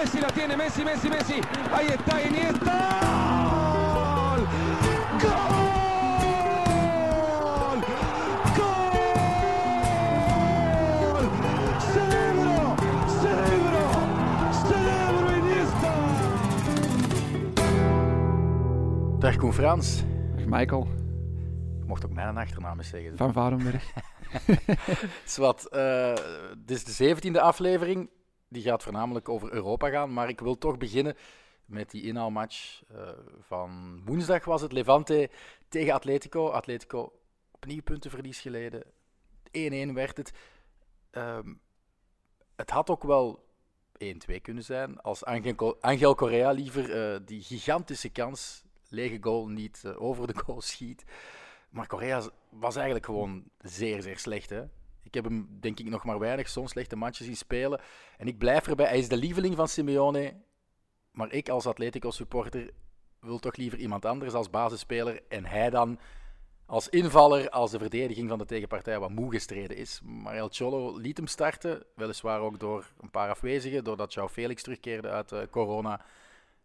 Messi la tiene, Messi, Messi, Messi. Ahí está Iniesta. ¡Gol! ¡Gol! ¡Gol! ¡Cerebro! ¡Cerebro! ¡Cerebro Iniesta! Dag Koen Frans. Dag Michael Je mocht ook mijn achternaam eens zeggen. van Varenberg. Zwat, eh, dit is de zeventiende aflevering. Die gaat voornamelijk over Europa gaan. Maar ik wil toch beginnen met die inhaalmatch eh, van woensdag was het. Levante tegen Atletico. Atletico opnieuw puntenverlies geleden. 1-1 werd het. Ehm, het had ook wel 1-2 kunnen zijn. Als Angel, Angel Correa liever eh, die gigantische kans, lege goal, niet eh, over de goal schiet. Maar Correa was eigenlijk gewoon zeer, zeer slecht. Hè? Ik heb hem, denk ik, nog maar weinig zo'n slechte matches zien spelen. En ik blijf erbij, hij is de lieveling van Simeone. Maar ik als Atletico-supporter wil toch liever iemand anders als basisspeler. En hij dan als invaller, als de verdediging van de tegenpartij wat moe gestreden is. Maar El Cholo liet hem starten, weliswaar ook door een paar afwezigen, doordat João Felix terugkeerde uit eh, corona.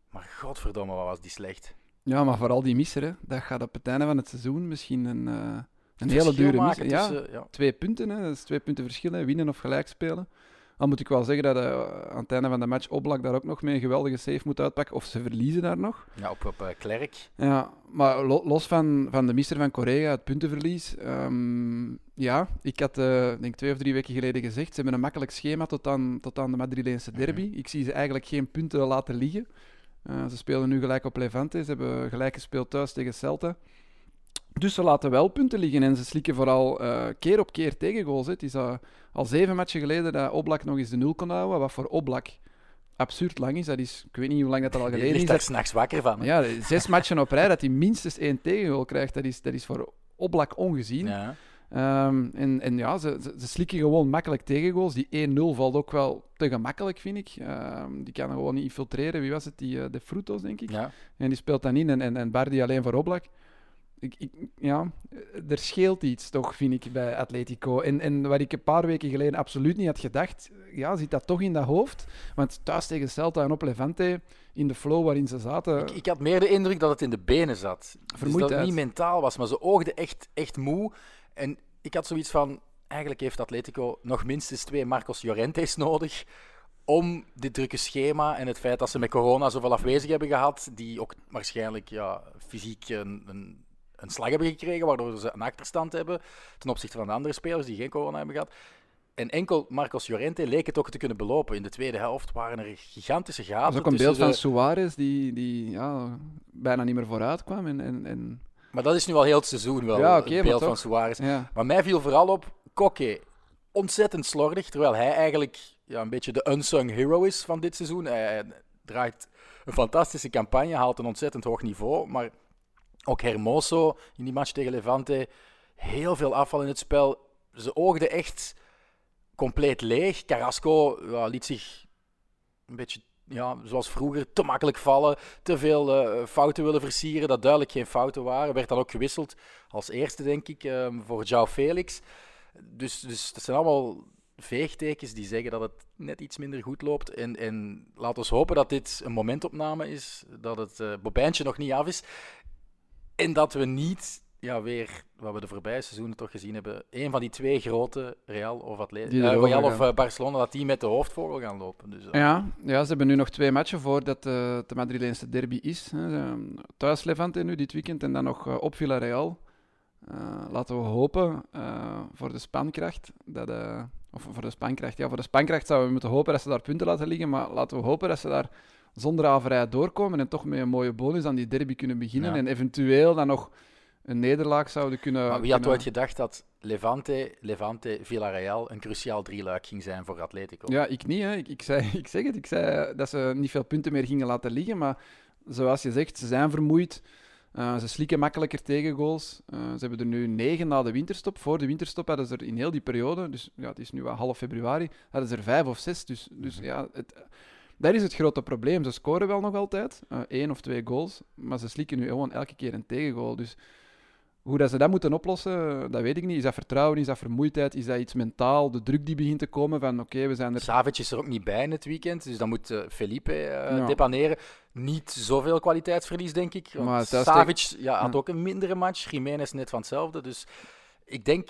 Maar godverdomme, wat was die slecht. Ja, maar vooral die misser, hè. dat gaat op het einde van het seizoen misschien een, eh, een hele dure misser. Ja, tussen- ja. twee punten, hè. dat is twee punten verschil, hè. winnen of gelijk spelen. Dan moet ik wel zeggen dat eh, aan het einde van de match Oblak daar ook nog mee een geweldige save moet uitpakken. Of ze verliezen daar nog. Ja, op, op eh, Klerk. Ja, maar lo- los van, van de misser van Correa, het puntenverlies. ehm, ja, ik had, eh, denk twee of drie weken geleden gezegd, ze hebben een makkelijk schema tot aan, tot aan de Madrileense derby. Ik zie ze eigenlijk geen punten laten liggen. Eh, ze spelen nu gelijk op Levante, ze hebben gelijk gespeeld thuis tegen Celta. Dus ze laten wel punten liggen en ze slikken vooral eh, keer op keer tegengoals. hè. Het is al zeven matchen geleden dat Oblak nog eens de nul kon houden, wat voor Oblak absurd lang is. Dat is. Ik weet niet hoe lang dat al geleden ligt is. daar s'nachts wakker van. hè? ja, zes matchen op rij dat hij minstens één tegengoal krijgt, dat is, dat is voor Oblak ongezien. Ja. Ehm, en, en ja, ze, ze, ze slikken gewoon makkelijk tegengoals. Die 1-0 valt ook wel te gemakkelijk, vind ik. Ehm, die kan gewoon niet infiltreren. Wie was het? Die, eh, de Frutos, denk ik. Ja. En die speelt dan in en, en, en Bardi alleen voor Oblak. Ik, ik, ja, er scheelt iets toch, vind ik, bij Atletico. En, en wat ik een paar weken geleden absoluut niet had gedacht, ja, zit dat toch in dat hoofd. Want thuis tegen Celta en op Levante, in de flow waarin ze zaten... Ik, ik had meer de indruk dat het in de benen zat. Dus dat het niet mentaal was, maar ze oogden echt, echt moe. En ik had zoiets van, eigenlijk heeft Atletico nog minstens twee Marcos Llorentes nodig om dit drukke schema en het feit dat ze met corona zoveel afwezig hebben gehad, die ook waarschijnlijk ja, fysiek een, een, een slag hebben gekregen, waardoor ze een achterstand hebben ten opzichte van de andere spelers die geen corona hebben gehad. En enkel Marcos Llorente leek het ook te kunnen belopen. In de tweede helft waren er gigantische gaten. Dat is ook een beeld van de- Suarez die, die ja, bijna niet meer vooruit kwam. En, en, en, Maar dat is nu al heel het seizoen wel, Ja, het maar beeld van. Suarez. ja. Maar mij viel vooral op, Koke, ontzettend slordig, terwijl hij eigenlijk ja, een beetje de unsung hero is van dit seizoen. Hij, hij draait een fantastische campagne, haalt een ontzettend hoog niveau, maar ook Hermoso in die match tegen Levante, heel veel afval in het spel. Ze oogden echt compleet leeg. Carrasco liet zich een beetje, ja, zoals vroeger, te makkelijk vallen. Te veel eh, fouten willen versieren, dat duidelijk geen fouten waren. Werd dan ook gewisseld als eerste, denk ik, ehm, voor João Felix. Dus, dus dat zijn allemaal veegtekens die zeggen dat het net iets minder goed loopt. En, en laten we hopen dat dit een momentopname is, dat het eh bobijntje nog niet af is. En dat we niet ja, weer, wat we de voorbije seizoenen toch gezien hebben, een van die twee grote, Real of, Atletico, Die eh, Real of eh, Barcelona, dat die met de hoofdvogel gaan lopen. Dus, eh, Ja, ja, ze hebben nu nog twee matchen voordat de Madrileense derby is. Hè. Thuis Levante nu dit weekend en dan nog op Villarreal. Laten we hopen voor de spankracht. Dat, of voor de spankracht. Ja, voor de spankracht zouden we moeten hopen dat ze daar punten laten liggen. Maar laten we hopen dat ze daar zonder averij doorkomen. En toch met een mooie bonus aan die derby kunnen beginnen. Ja. En eventueel dan nog een nederlaag zouden kunnen. maar wie had ooit gedacht dat Levante, Levante, Villarreal een cruciaal drieluik ging zijn voor Atletico? Ja, ik niet. Hè. Ik, ik, zei, ik zeg het. Ik zei dat ze niet veel punten meer gingen laten liggen. Maar zoals je zegt, ze zijn vermoeid. Eh, ze slikken makkelijker tegen goals. Eh, ze hebben er nu negen na de winterstop. Voor de winterstop hadden ze er in heel die periode, dus ja, het is nu wel half februari, hadden ze er vijf of zes. Dus, dus ja, het, dat is het grote probleem. Ze scoren wel nog altijd, eh, één of twee goals, maar ze slikken nu gewoon elke keer een tegengoal. Dus Hoe dat ze dat moeten oplossen, dat weet ik niet. Is dat vertrouwen, is dat vermoeidheid, is dat iets mentaal, de druk die begint te komen van oké, we zijn er... Savic is er ook niet bij in het weekend, dus dan moet uh, Felipe uh, ja. depaneren. Niet zoveel kwaliteitsverlies, denk ik. Want Savic ja, had ook een mindere match, Jiménez net van hetzelfde. Dus ik denk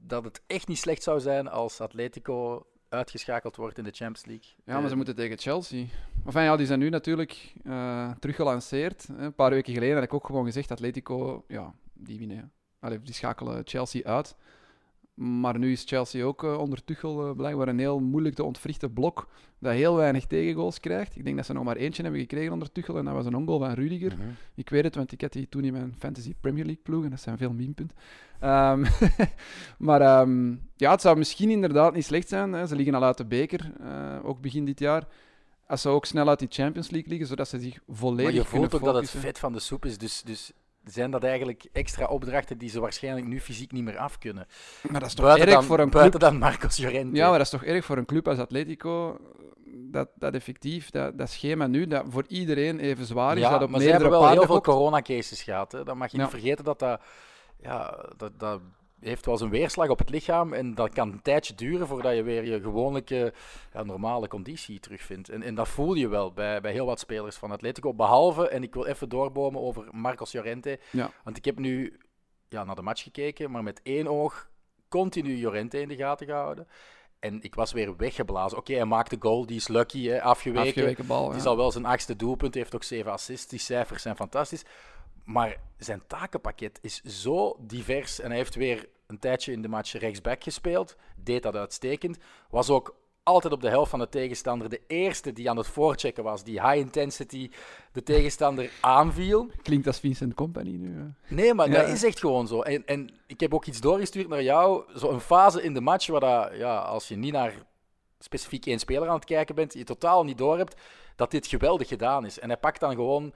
dat het echt niet slecht zou zijn als Atletico uitgeschakeld wordt in de Champions League. Ja, maar ze moeten tegen Chelsea. Enfin, ja, die zijn nu natuurlijk uh, teruggelanceerd. Een paar weken geleden had ik ook gewoon gezegd, Atletico, ja, die winnen. Allee, die schakelen Chelsea uit. Maar nu is Chelsea ook uh, onder Tuchel uh, blijkbaar een heel moeilijk te ontwrichten blok dat heel weinig tegengoals krijgt. Ik denk dat ze nog maar eentje hebben gekregen onder Tuchel en dat was een ongoal van Rudiger. Mhm. Ik weet het, want ik had die toen in mijn Fantasy Premier League ploeg en dat zijn veel memepunten. Um, maar um, ja, het zou misschien inderdaad niet slecht zijn. Hè. Ze liggen al uit de beker, uh, ook begin dit jaar. Als ze ook snel uit die Champions League liggen, zodat ze zich volledig Maar je voelt ook dat het vet van de soep is, dus... dus zijn dat eigenlijk extra opdrachten die ze waarschijnlijk nu fysiek niet meer af kunnen. Maar dat is toch buiten erg dan, voor een club... dan Marcos Llorente. Ja, maar dat is toch erg voor een club als Atletico dat, dat effectief, dat, dat schema nu, dat voor iedereen even zwaar is. Ja, dat op maar ze hebben wel heel veel coronacases gehad. Hè. Dan mag je niet vergeten dat dat, ja, dat, dat heeft wel eens een weerslag op het lichaam en dat kan een tijdje duren voordat je weer je gewone ja, normale conditie terugvindt. En, en dat voel je wel bij, bij heel wat spelers van Atletico. Behalve, en ik wil even doorbomen over Marcos Llorente, ja. want ik heb nu ja, naar de match gekeken, maar met één oog continu Llorente in de gaten gehouden. En ik was weer weggeblazen. Oké, hij maakt de goal, die is lucky, hè, afgeweken. afgeweken bal, ja. is al wel zijn achtste doelpunt, heeft ook zeven assists. Die cijfers zijn fantastisch. Maar zijn takenpakket is zo divers. En hij heeft weer een tijdje in de match rechtsback gespeeld. Deed dat uitstekend. Was ook altijd op de helft van de tegenstander de eerste die aan het voorchecken was. Die high intensity de tegenstander aanviel. Klinkt als Vincent Company nu. Hè? Nee, maar dat is echt gewoon zo. En, en ik heb ook iets doorgestuurd naar jou. Zo'n fase in de match waar dat, ja, als je niet naar specifiek één speler aan het kijken bent, je totaal niet door hebt dat dit geweldig gedaan is. En hij pakt dan gewoon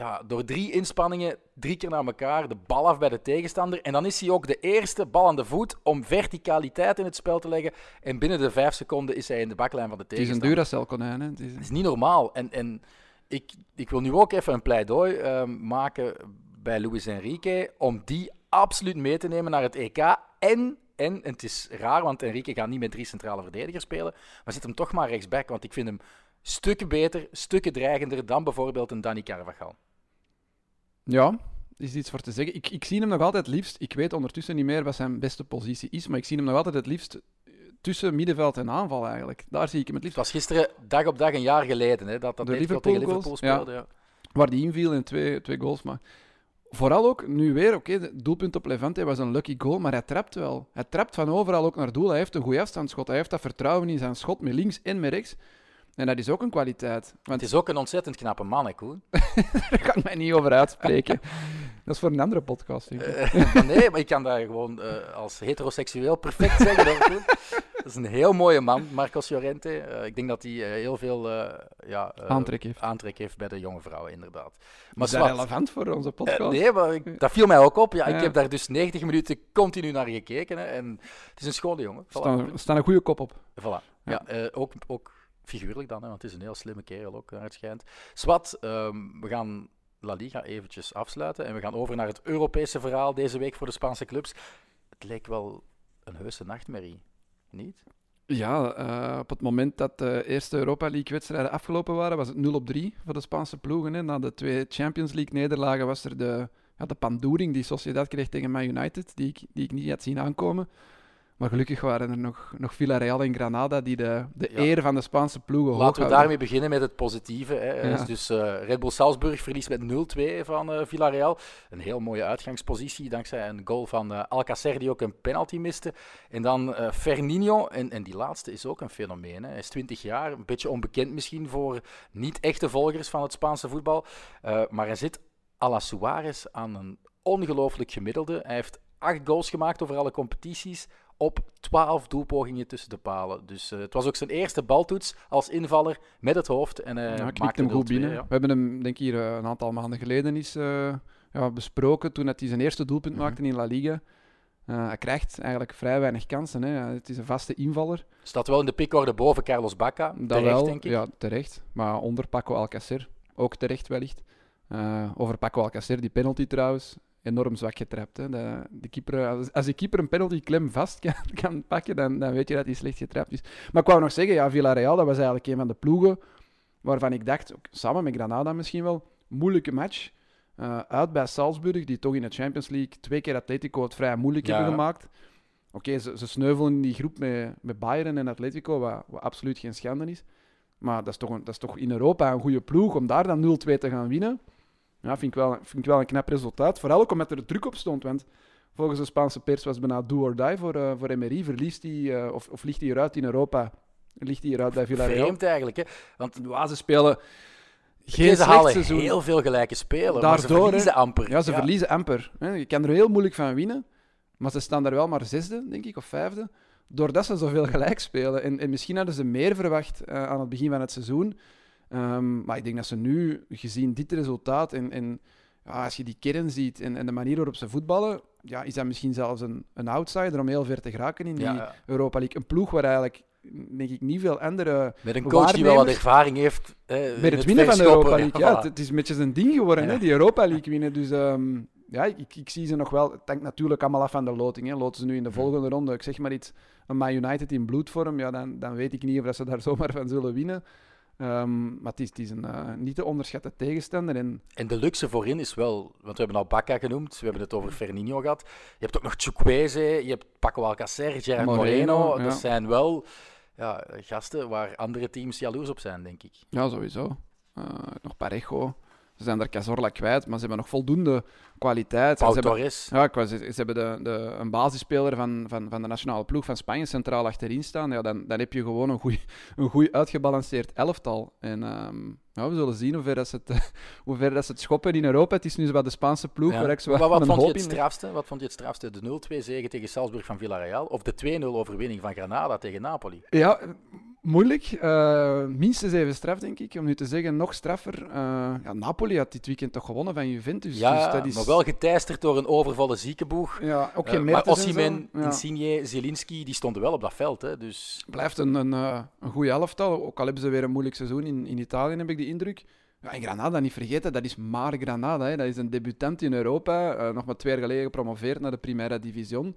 ja, door drie inspanningen, drie keer naar elkaar, de bal af bij de tegenstander. En dan is hij ook de eerste bal aan de voet om verticaliteit in het spel te leggen. En binnen de vijf seconden is hij in de baklijn van de tegenstander. Het is een Duracell-konijn, hè? Het is... is... niet normaal. En, en ik, ik wil nu ook even een pleidooi uh, maken bij Luis Enrique om die absoluut mee te nemen naar het EK. En, en, en het is raar, want Enrique gaat niet met drie centrale verdedigers spelen, maar zet hem toch maar rechtsback, want ik vind hem stukken beter, stukken dreigender dan bijvoorbeeld een Danny Carvajal. Ja, is iets voor te zeggen. Ik, ik zie hem nog altijd het liefst. Ik weet ondertussen niet meer wat zijn beste positie is, maar ik zie hem nog altijd het liefst eh, tussen middenveld en aanval eigenlijk. Daar zie ik hem het liefst. Het was gisteren dag op dag een jaar geleden hè, dat dat de Liverpool tegen Liverpool speelde. Ja. Waar die inviel in twee, twee goals. Maar vooral ook nu weer, oké, okay, doelpunt op Levante was een lucky goal, maar hij trapt wel. Hij trapt van overal ook naar doel. Hij heeft een goede afstandsschot. Hij heeft dat vertrouwen in zijn schot met links en met rechts. En dat is ook een kwaliteit. Want... Het is ook een ontzettend knappe man, hè, Koen? Daar kan ik mij niet over uitspreken. dat is voor een andere podcast. Uh, nee, maar ik kan dat gewoon uh, als heteroseksueel perfect zeggen. Dat, dat is een heel mooie man, Marcos Llorente. Uh, ik denk dat hij heel veel ja, aantrek, heeft. aantrek heeft bij de jonge vrouwen, inderdaad. Maar is dat relevant voor onze podcast? nee, maar ik, dat viel mij ook op. Ja, ja, Ik heb daar dus 90 minuten continu naar gekeken. Hè, en het is een schone jongen. Er staan, staan een goede kop op. Voilà. Ja, ook, ook Figuurlijk dan, hè, want het is een heel slimme kerel ook, naar het schijnt. Swat, ehm, we gaan La Liga eventjes afsluiten en we gaan over naar het Europese verhaal deze week voor de Spaanse clubs. Het leek wel een heuse nachtmerrie, niet? Ja, uh, op het moment dat de eerste Europa League-wedstrijden afgelopen waren, was het 0 op 3 voor de Spaanse ploegen. Hè. Na de twee Champions League-nederlagen was er de, ja, de pandoering die Sociedad kreeg tegen Man United, die ik, die ik niet had zien aankomen. Maar gelukkig waren er nog, nog Villarreal en Granada die de, de eer van de Spaanse ploegen Laten we daarmee beginnen met het positieve. Hè. Dus uh, Red Bull Salzburg verliest met 0-2 van uh, Villarreal. Een heel mooie uitgangspositie dankzij een goal van uh, Alcacer die ook een penalty miste. En dan Fernino, en, en die laatste is ook een fenomeen. Hè. Hij is 20 jaar, een beetje onbekend misschien voor niet-echte volgers van het Spaanse voetbal. maar hij zit à la Suarez aan een ongelooflijk gemiddelde. Hij heeft acht goals gemaakt over alle competities op 12 doelpogingen tussen de palen. Dus uh, het was ook zijn eerste baltoets als invaller met het hoofd. En uh, ja, maakte hem goed binnen. Ja. We hebben hem, denk ik, hier uh, een aantal maanden geleden is, ja, besproken toen hij zijn eerste doelpunt -hmm. maakte in La Liga. hij krijgt eigenlijk vrij weinig kansen. Hè. Het is een vaste invaller. Staat wel in de pickorde boven Carlos Bacca. Dat terecht, wel, denk ik. Ja, terecht. Maar onder Paco Alcacer. Ook terecht wellicht. over Paco Alcacer, die penalty trouwens enorm zwak getrapt. Hè. De, de keeper, als, als de keeper een penalty klem vast kan, kan pakken, dan, dan weet je dat hij slecht getrapt is. Maar ik wou nog zeggen, ja, Villarreal, dat was eigenlijk een van de ploegen waarvan ik dacht, ook samen met Granada misschien wel, moeilijke match. Uh, uit bij Salzburg, die toch in de Champions League twee keer Atletico het vrij moeilijk Ja. hebben gemaakt. Oké, ze, ze sneuvelen in die groep met, met Bayern en Atletico, wat, wat absoluut geen schande is. Maar dat is, toch een, dat is toch in Europa een goede ploeg om daar dan 0-2 te gaan winnen. Ja, vind ik, wel, vind ik wel een knap resultaat. Vooral ook omdat er druk op stond. Want volgens de Spaanse pers was het bijna do or die voor, eh voor Emery. Verliest hij, eh, of, of ligt hij eruit in Europa, ligt hij eruit bij Villarreal. Vreemd eigenlijk, hè? Want ze spelen geen ze halen seizoen. heel veel gelijke spelen, ze Daardoor, hè. verliezen amper. Ja, ze verliezen amper. Hè. Je kan er heel moeilijk van winnen. Maar ze staan daar wel maar zesde, denk ik, of vijfde. Doordat ze zoveel gelijk spelen. En, en misschien hadden ze meer verwacht eh, aan het begin van het seizoen. Ehm, maar ik denk dat ze nu, gezien dit resultaat en, en ja, als je die kern ziet en, en de manier waarop ze voetballen, ja, is dat misschien zelfs een, een outsider om heel ver te geraken in die Ja, ja. Europa League. Een ploeg waar eigenlijk, denk ik, niet veel andere Met een coach die wel wat ervaring heeft. eh, in het winnen van de Europa. League. Ja, voilà. het, het is een beetje zijn ding geworden, hè, die Europa League winnen. Dus ehm, ja, ik, ik zie ze nog wel. Het hangt natuurlijk allemaal af van de loting. Hè. Loten ze nu in de volgende ronde, ik zeg maar iets, een Man United in bloedvorm, ja, dan, dan weet ik niet of dat ze daar zomaar van zullen winnen. Ehm, maar het is, het is een eh, niet te onderschatten tegenstander. En En de luxe voorin is wel, want we hebben al Bakka genoemd, we hebben het over Fernino gehad. Je hebt ook nog Chukwueze, je hebt Paco Alcacer, Gerard Moreno. Moreno, ja. Dat zijn wel ja, gasten waar andere teams jaloers op zijn, denk ik. ja, sowieso. Eh, nog Parejo. Ze zijn daar Cazorla kwijt, maar ze hebben nog voldoende kwaliteit. En Pau ze hebben. Ja, was, ze hebben de, de, een basisspeler van, van, van de nationale ploeg van Spanje centraal achterin staan. Ja, dan, dan heb je gewoon een goed een goeie uitgebalanceerd elftal. En ehm, ja, we zullen zien hoe ver, dat ze het, hoe ver dat ze het schoppen in Europa. Het is nu zo wat de Spaanse ploeg Ja. waar ik zo Maar wat, vond je het strafste? Wat vond je het strafste? De 0-2 zege tegen Salzburg van Villarreal of de 2-0 overwinning van Granada tegen Napoli? Ja, moeilijk. Eh, minstens even straf, denk ik. Om nu te zeggen, nog straffer. Eh, ja, Napoli had dit weekend toch gewonnen van Juventus. ja, dus dat is... maar wel geteisterd door een overvolle ziekenboeg. Ja, ook Eh, maar Mertens en Osimhen, zo. Ja. Insigne, Zielinski, die stonden wel op dat veld. Hè, dus blijft een, een, een goede elftal. Ook al hebben ze weer een moeilijk seizoen in, in Italië, heb ik de indruk. Ja, en Granada, niet vergeten, dat is maar Granada. Hè. Dat is een debutant in Europa. nog maar twee jaar geleden gepromoveerd naar de Primera Division.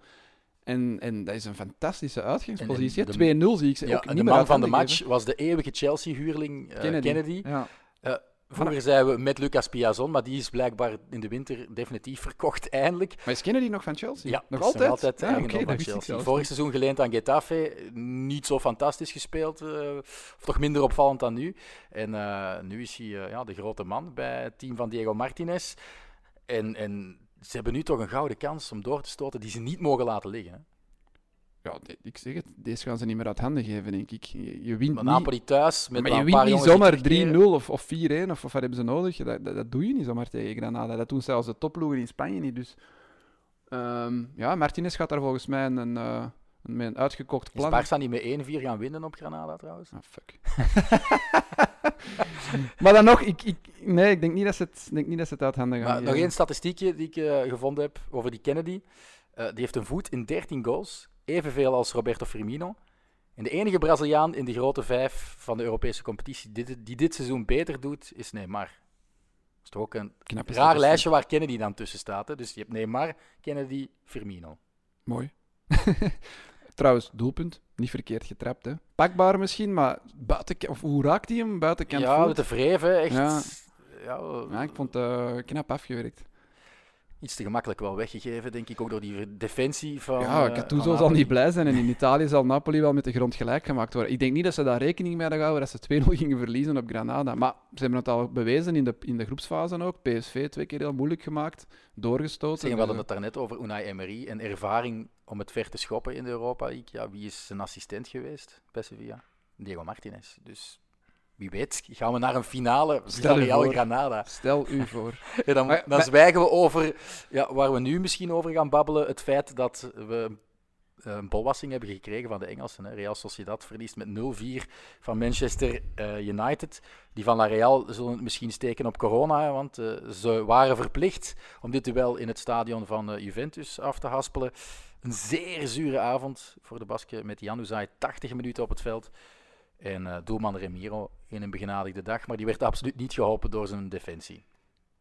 En, en dat is een fantastische uitgangspositie. En- en hè. 2-0 zie ik ze ja, ook niet de man van de match was de eeuwige Chelsea-huurling eh, geven. Kennedy. Ja. Vroeger zeiden we met Lucas Piazon, maar die is blijkbaar in de winter definitief verkocht, eindelijk. Maar is Kennedy nog van Chelsea? Ja, nog altijd? altijd Ja, eigendom oké, van Chelsea. zelfs Vorig seizoen geleend aan Getafe, niet zo fantastisch gespeeld, eh, of toch minder opvallend dan nu. En nu is hij ja, de grote man bij het team van Diego Martinez. En, en ze hebben nu toch een gouden kans om door te stoten die ze niet mogen laten liggen. hè. Ja, ik zeg het. Deze gaan ze niet meer uit handen geven, denk ik. Je, je wint Maar niet... Napoli thuis, met maar je wint niet zomaar 3-0 terugkeren. of, of 4-1 of, of wat hebben ze nodig? Dat, dat, dat doe je niet zomaar tegen Granada. Dat doen zelfs de topploegen in Spanje niet. Dus ehm, ja, Martinez gaat daar volgens mij een, een, met een uitgekookt Is plan. Barça niet met 1-4 gaan winnen op Granada trouwens? Ah, fuck. maar dan nog, ik, ik, nee, ik denk niet dat ze het, denk niet dat ze het uit handen gaan Maar nog één statistiekje die ik eh, gevonden heb over die Kennedy. Eh, die heeft een voet in 13 goals, evenveel als Roberto Firmino. En de enige Braziliaan in de grote vijf van de Europese competitie die dit, die dit seizoen beter doet, is Neymar. Dat is toch ook een Knappe raar lijstje waar Kennedy dan tussen staat. Hè? Dus je hebt Neymar, Kennedy, Firmino. Mooi. Trouwens, doelpunt. Niet verkeerd getrapt, hè. Pakbaar misschien, maar buiten, of hoe raakt hij hem? Buitenkant ja, voet? met de vreven, echt. Ja. Ja. Ja, ik vond het eh, knap afgewerkt. Iets te gemakkelijk wel weggegeven, denk ik. Ook door die defensie van. Ja, eh, Gattuso van zal niet blij zijn en in Italië zal Napoli wel met de grond gelijk gemaakt worden. Ik denk niet dat ze daar rekening mee hadden gehouden dat ze 2-0 gingen verliezen op Granada. Maar ze hebben het al bewezen in de, in de groepsfase ook. PSV twee keer heel moeilijk gemaakt, doorgestoten. Zeg, we hadden het daarnet over Unai Emery en ervaring om het ver te schoppen in de Europa League. Ja, wie is zijn assistent geweest bij Sevilla? Diego Martinez. Dus wie weet, gaan we naar een finale Stel Real. Granada. Stel u voor. Dan, dan maar- zwijgen we over ja, waar we nu misschien over gaan babbelen. Het feit dat we een bolwassing hebben gekregen van de Engelsen. Hè. Real Sociedad verliest met 0-4 van Manchester eh, United. Die van La Real zullen het misschien steken op corona, hè, want eh, ze waren verplicht om dit duel in het stadion van eh, Juventus af te haspelen. Een zeer zure avond voor de Basken met Jan Uzaj, 80 minuten op het veld. En eh, doelman Remiro in een begenadigde dag, maar die werd absoluut niet geholpen door zijn defensie.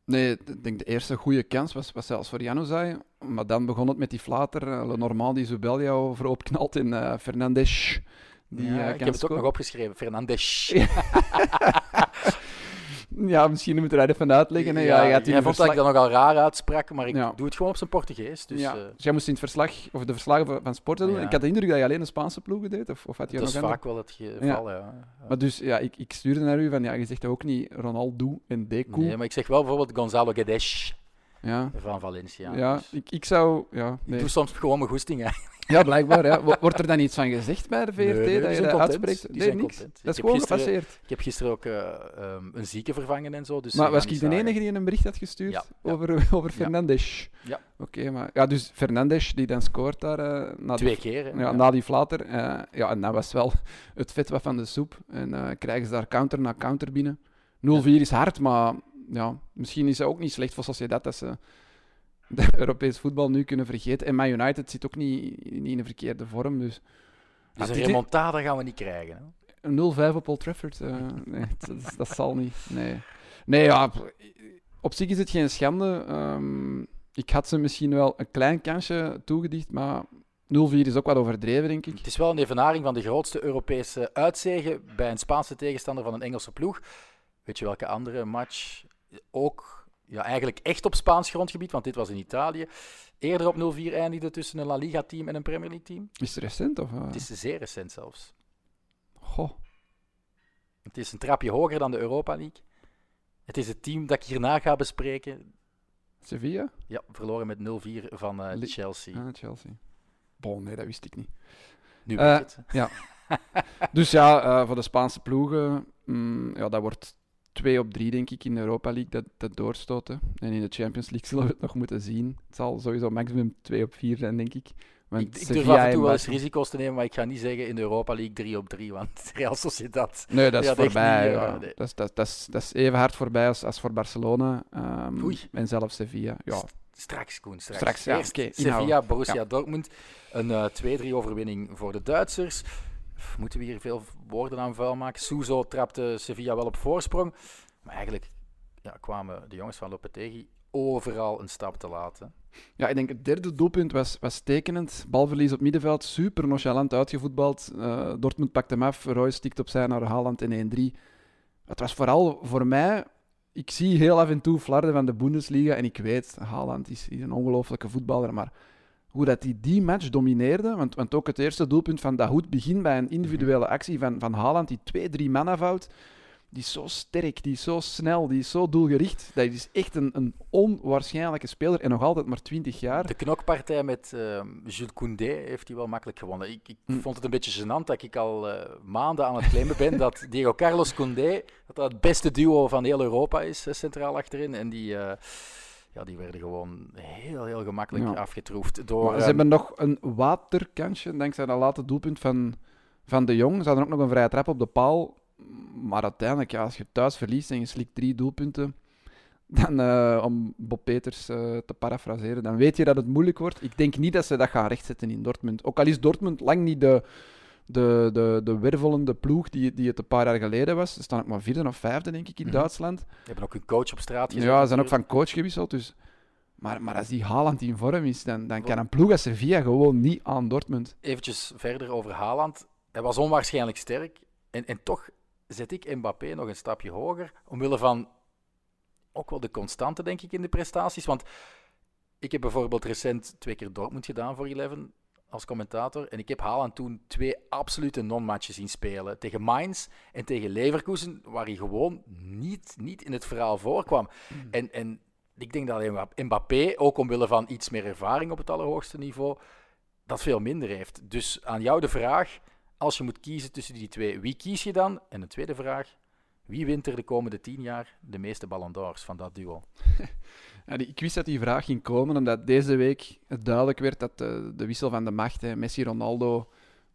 Nee, ik denk de eerste goede kans was, was zelfs voor Januzaj. Maar dan begon het met die flater. Uh, Le Normand die Zubeldia over opknalt in uh, Fernandes. Die, ja, uh, ik heb het ook nog opgeschreven, Fernandes. ja, misschien moet er even uitleggen. Hè. Ja, ja, hij vond dat ik dat nogal raar uitsprak, maar ik Ja. doe het gewoon op zijn Portugees. Dus, ja. eh, Dus jij moest in het verslag, of de verslagen van, van sporten doen. Ja. Ik had de indruk dat je alleen de Spaanse ploegen deed. Of, of had je dat is andere? vaak wel het geval, ja. Ja. Maar dus, ja, ik, ik stuurde naar u van, ja, je zegt ook niet Ronaldo en Deco. Nee, maar ik zeg wel bijvoorbeeld Gonzalo Guedes Ja, van Valencia. ja, Dus ik, ik zou... Ja, Ik nee. doe soms gewoon mijn goesting. Ja blijkbaar. Ja. Wo- Wordt er dan iets van gezegd bij de VRT Nee, nee, die dat je dat uitspreekt? Die nee, zijn niks. content. Dat is Ik gewoon gisteren- gepasseerd. Ik heb gisteren ook eh, ehm, een zieke vervangen en zo. Dus Maar die was ik de enige die een bericht had gestuurd Ja, ja. over, over Fernandes? Ja. Oké, maar... Ja, dus Fernandes die dan scoort daar eh, na, die, Twee keer. hè. ja, Ja. na die flater. eh, ja, en dat was wel het vet wat van de soep. En eh, krijgen ze daar counter na counter binnen. 0-4 is hard, maar ja, misschien is het ook niet slecht voor Sociedad dat ze de Europees voetbal nu kunnen vergeten. En Man United zit ook niet, niet in een verkeerde vorm, dus... Dus Ah, een dit- remontada gaan we niet krijgen. Hè. Een 0-5 op Old Trafford. eh, nee, dat, zal niet. Nee, nee ja, op zich is het geen schande. Ehm, ik had ze misschien wel een klein kansje toegedicht, maar 0-4 is ook wat overdreven, denk ik. Het is wel een evenaring van de grootste Europese uitzegen bij een Spaanse tegenstander van een Engelse ploeg. Weet je welke andere match ook ja, eigenlijk echt op Spaans grondgebied, want dit was in Italië, eerder op 0-4 eindigde tussen een La Liga-team en een Premier League-team? Is het recent? Of, eh? Het is zeer recent zelfs. Goh. Het is een trapje hoger dan de Europa League. Het is het team dat ik hierna ga bespreken. Sevilla? Ja, verloren met 0-4 van eh, Chelsea. Ah, Chelsea. Bon, nee, dat wist ik niet. Nu Eh, weet je het. Dus ja, eh, voor de Spaanse ploegen, mm, ja, dat wordt 2 op 3, denk ik, in de Europa League, dat, dat doorstoten. En in de Champions League zullen we het nog moeten zien. Het zal sowieso maximum 2 op 4 zijn, denk ik. Want Ik, ik durf Sevilla af en toe wel eens risico's te nemen, maar ik ga niet zeggen in de Europa League 3 op 3, want Real Sociedad. Nee, dat is Ja, voorbij. niet, eh, ja. nee. dat, is, dat, dat, is, dat is even hard voorbij als, als voor Barcelona Oei. en zelfs Sevilla. Ja, St- Straks, Koen, straks. Straks, ja, Eerst oké, Sevilla. Borussia. Dortmund. Een eh 2-3 overwinning voor de Duitsers. Moeten we hier veel woorden aan vuil maken? Souzo trapte Sevilla wel op voorsprong. Maar eigenlijk ja, kwamen de jongens van Lopetegui overal een stap te laat. hè. Ja, ik denk het derde doelpunt was, was tekenend. Balverlies op middenveld, super nonchalant uitgevoetbald. Eh, Dortmund pakt hem af, Royce stikt opzij naar Haaland in 1-3. Het was vooral voor mij... Ik zie heel af en toe flarden van de Bundesliga en ik weet, Haaland is, is een ongelofelijke voetballer, maar hoe dat hij die match domineerde, want, want ook het eerste doelpunt van Dahoud begint bij een individuele actie van, van Haaland, die twee, drie man afhoudt. Die is zo sterk, die is zo snel, die is zo doelgericht. Dat is echt een, een onwaarschijnlijke speler en nog altijd maar 20 jaar. De knokpartij met ehm, Jules Koundé heeft hij wel makkelijk gewonnen. Ik, ik Hm. vond het een beetje gênant dat ik al eh, maanden aan het claimen ben dat Diego Carlos Koundé dat dat het beste duo van heel Europa is, centraal achterin. En die, eh, ja, die werden gewoon heel, heel gemakkelijk Ja. afgetroefd door... Maar ze ehm, hebben nog een waterkansje, dankzij dat late doelpunt van, van de Jong. Ze hadden ook nog een vrije trap op de paal. Maar uiteindelijk, ja, als je thuis verliest en je slikt drie doelpunten, dan, eh, om Bob Peters eh, te parafraseren, dan weet je dat het moeilijk wordt. Ik denk niet dat ze dat gaan rechtzetten in Dortmund. Ook al is Dortmund lang niet de, de, de, de wervelende ploeg die, die het een paar jaar geleden was. Ze staan ook maar vierde of vijfde, denk ik, in Mhm. Duitsland. Die hebben ook hun coach op straat gezet. Ja, ze zijn ook van coach gewisseld. Dus... Maar, maar als die Haaland in vorm is, dan, dan kan een ploeg als Sevilla gewoon niet aan Dortmund. Eventjes verder over Haaland. Hij was onwaarschijnlijk sterk. En, en toch zet ik Mbappé nog een stapje hoger. Omwille van ook wel de constante, denk ik, in de prestaties. Want ik heb bijvoorbeeld recent twee keer Dortmund gedaan voor Eleven als commentator. En ik heb Haaland toen twee absolute non-matches zien spelen. Tegen Mainz en tegen Leverkusen, waar hij gewoon niet, niet in het verhaal voorkwam. En, en ik denk dat Mbappé, ook omwille van iets meer ervaring op het allerhoogste niveau, dat veel minder heeft. Dus aan jou de vraag, als je moet kiezen tussen die twee, wie kies je dan? En een tweede vraag, wie wint er de komende tien jaar de meeste Ballon d'Ors van dat duo? Ja, die- ik wist dat die vraag ging komen, omdat deze week het duidelijk werd dat de, de wissel van de macht, hè, Messi-Ronaldo,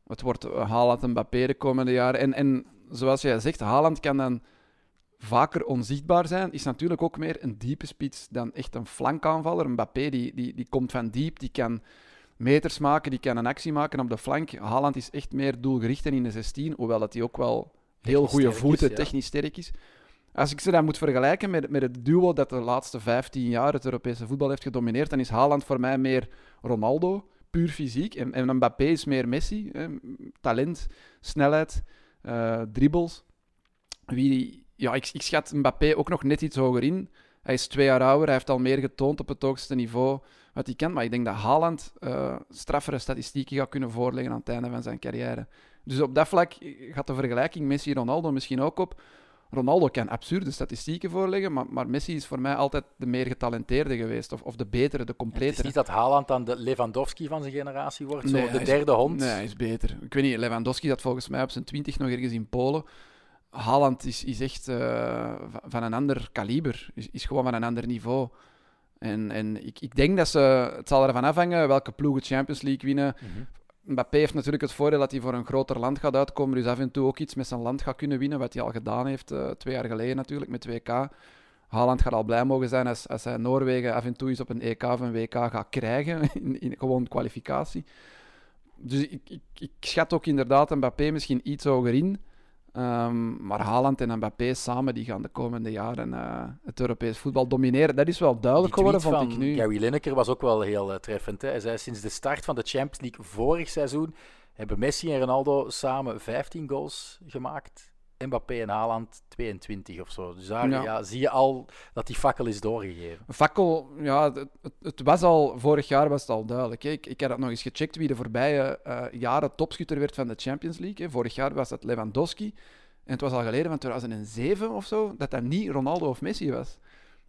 het wordt eh, Haaland Mbappé de komende jaren. En, en zoals jij zegt, Haaland kan dan vaker onzichtbaar zijn, is natuurlijk ook meer een diepe spits dan echt een flankaanvaller. Mbappé die, die, die komt van diep, die kan meters maken, die kan een actie maken op de flank. Haaland is echt meer doelgericht en in de 16, hoewel dat hij ook wel heel goede is, voeten, ja. technisch sterk is. Als ik ze dan moet vergelijken met, met het duo dat de laatste 15 jaar het Europese voetbal heeft gedomineerd, dan is Haaland voor mij meer Ronaldo, puur fysiek. En, Mbappé is meer Messi. Hè. Talent, snelheid, uh, dribbles. Wie, ja, ik, ik schat Mbappé ook nog net iets hoger in. Hij is twee jaar ouder, hij heeft al meer getoond op het hoogste niveau wat hij kent. Maar ik denk dat Haaland uh, straffere statistieken gaat kunnen voorleggen aan het einde van zijn carrière. Dus op dat vlak gaat de vergelijking Messi-Ronaldo misschien ook op. Ronaldo kan absurde statistieken voorleggen, maar, maar, Messi is voor mij altijd de meer getalenteerde geweest. Of, of de betere, de completere. Het is niet dat Haaland dan de Lewandowski van zijn generatie wordt, zo de derde hond. Nee, hij is beter. Ik weet niet, Lewandowski dat volgens mij op zijn twintig nog ergens in Polen. Haaland is, is echt uh, van een ander kaliber, is, is gewoon van een ander niveau. En, en ik, ik denk dat ze, het zal ervan afhangen welke ploeg het Champions League winnen. Mm Mbappé heeft natuurlijk het voordeel dat hij voor een groter land gaat uitkomen, dus af en toe ook iets met zijn land gaat kunnen winnen, wat hij al gedaan heeft, uh, twee jaar geleden natuurlijk, met 2K. Haaland gaat al blij mogen zijn als, als hij Noorwegen af en toe eens op een EK of een WK gaat krijgen, in, in gewoon kwalificatie. Dus ik, ik, ik schat ook inderdaad Mbappé misschien iets hoger in. Um, maar Haaland en Mbappé samen die gaan de komende jaren uh, het Europees voetbal domineren. Dat is wel duidelijk geworden, vond ik nu. Gary Lineker was ook wel heel uh, treffend. Hè? Hij zei sinds de start van de Champions League vorig seizoen hebben Messi en Ronaldo samen 15 goals gemaakt. Mbappé en Haaland 22 of zo. Dus daar ja. zie je al dat die fakkel is doorgegeven. Fakkel, ja, het, het, was al, vorig jaar was het al duidelijk. Ik, ik heb dat nog eens gecheckt wie de voorbije uh, jaren topschutter werd van de Champions League. Hè. Vorig jaar was dat Lewandowski. En het was al geleden van 2007 of zo, dat dat niet Ronaldo of Messi was.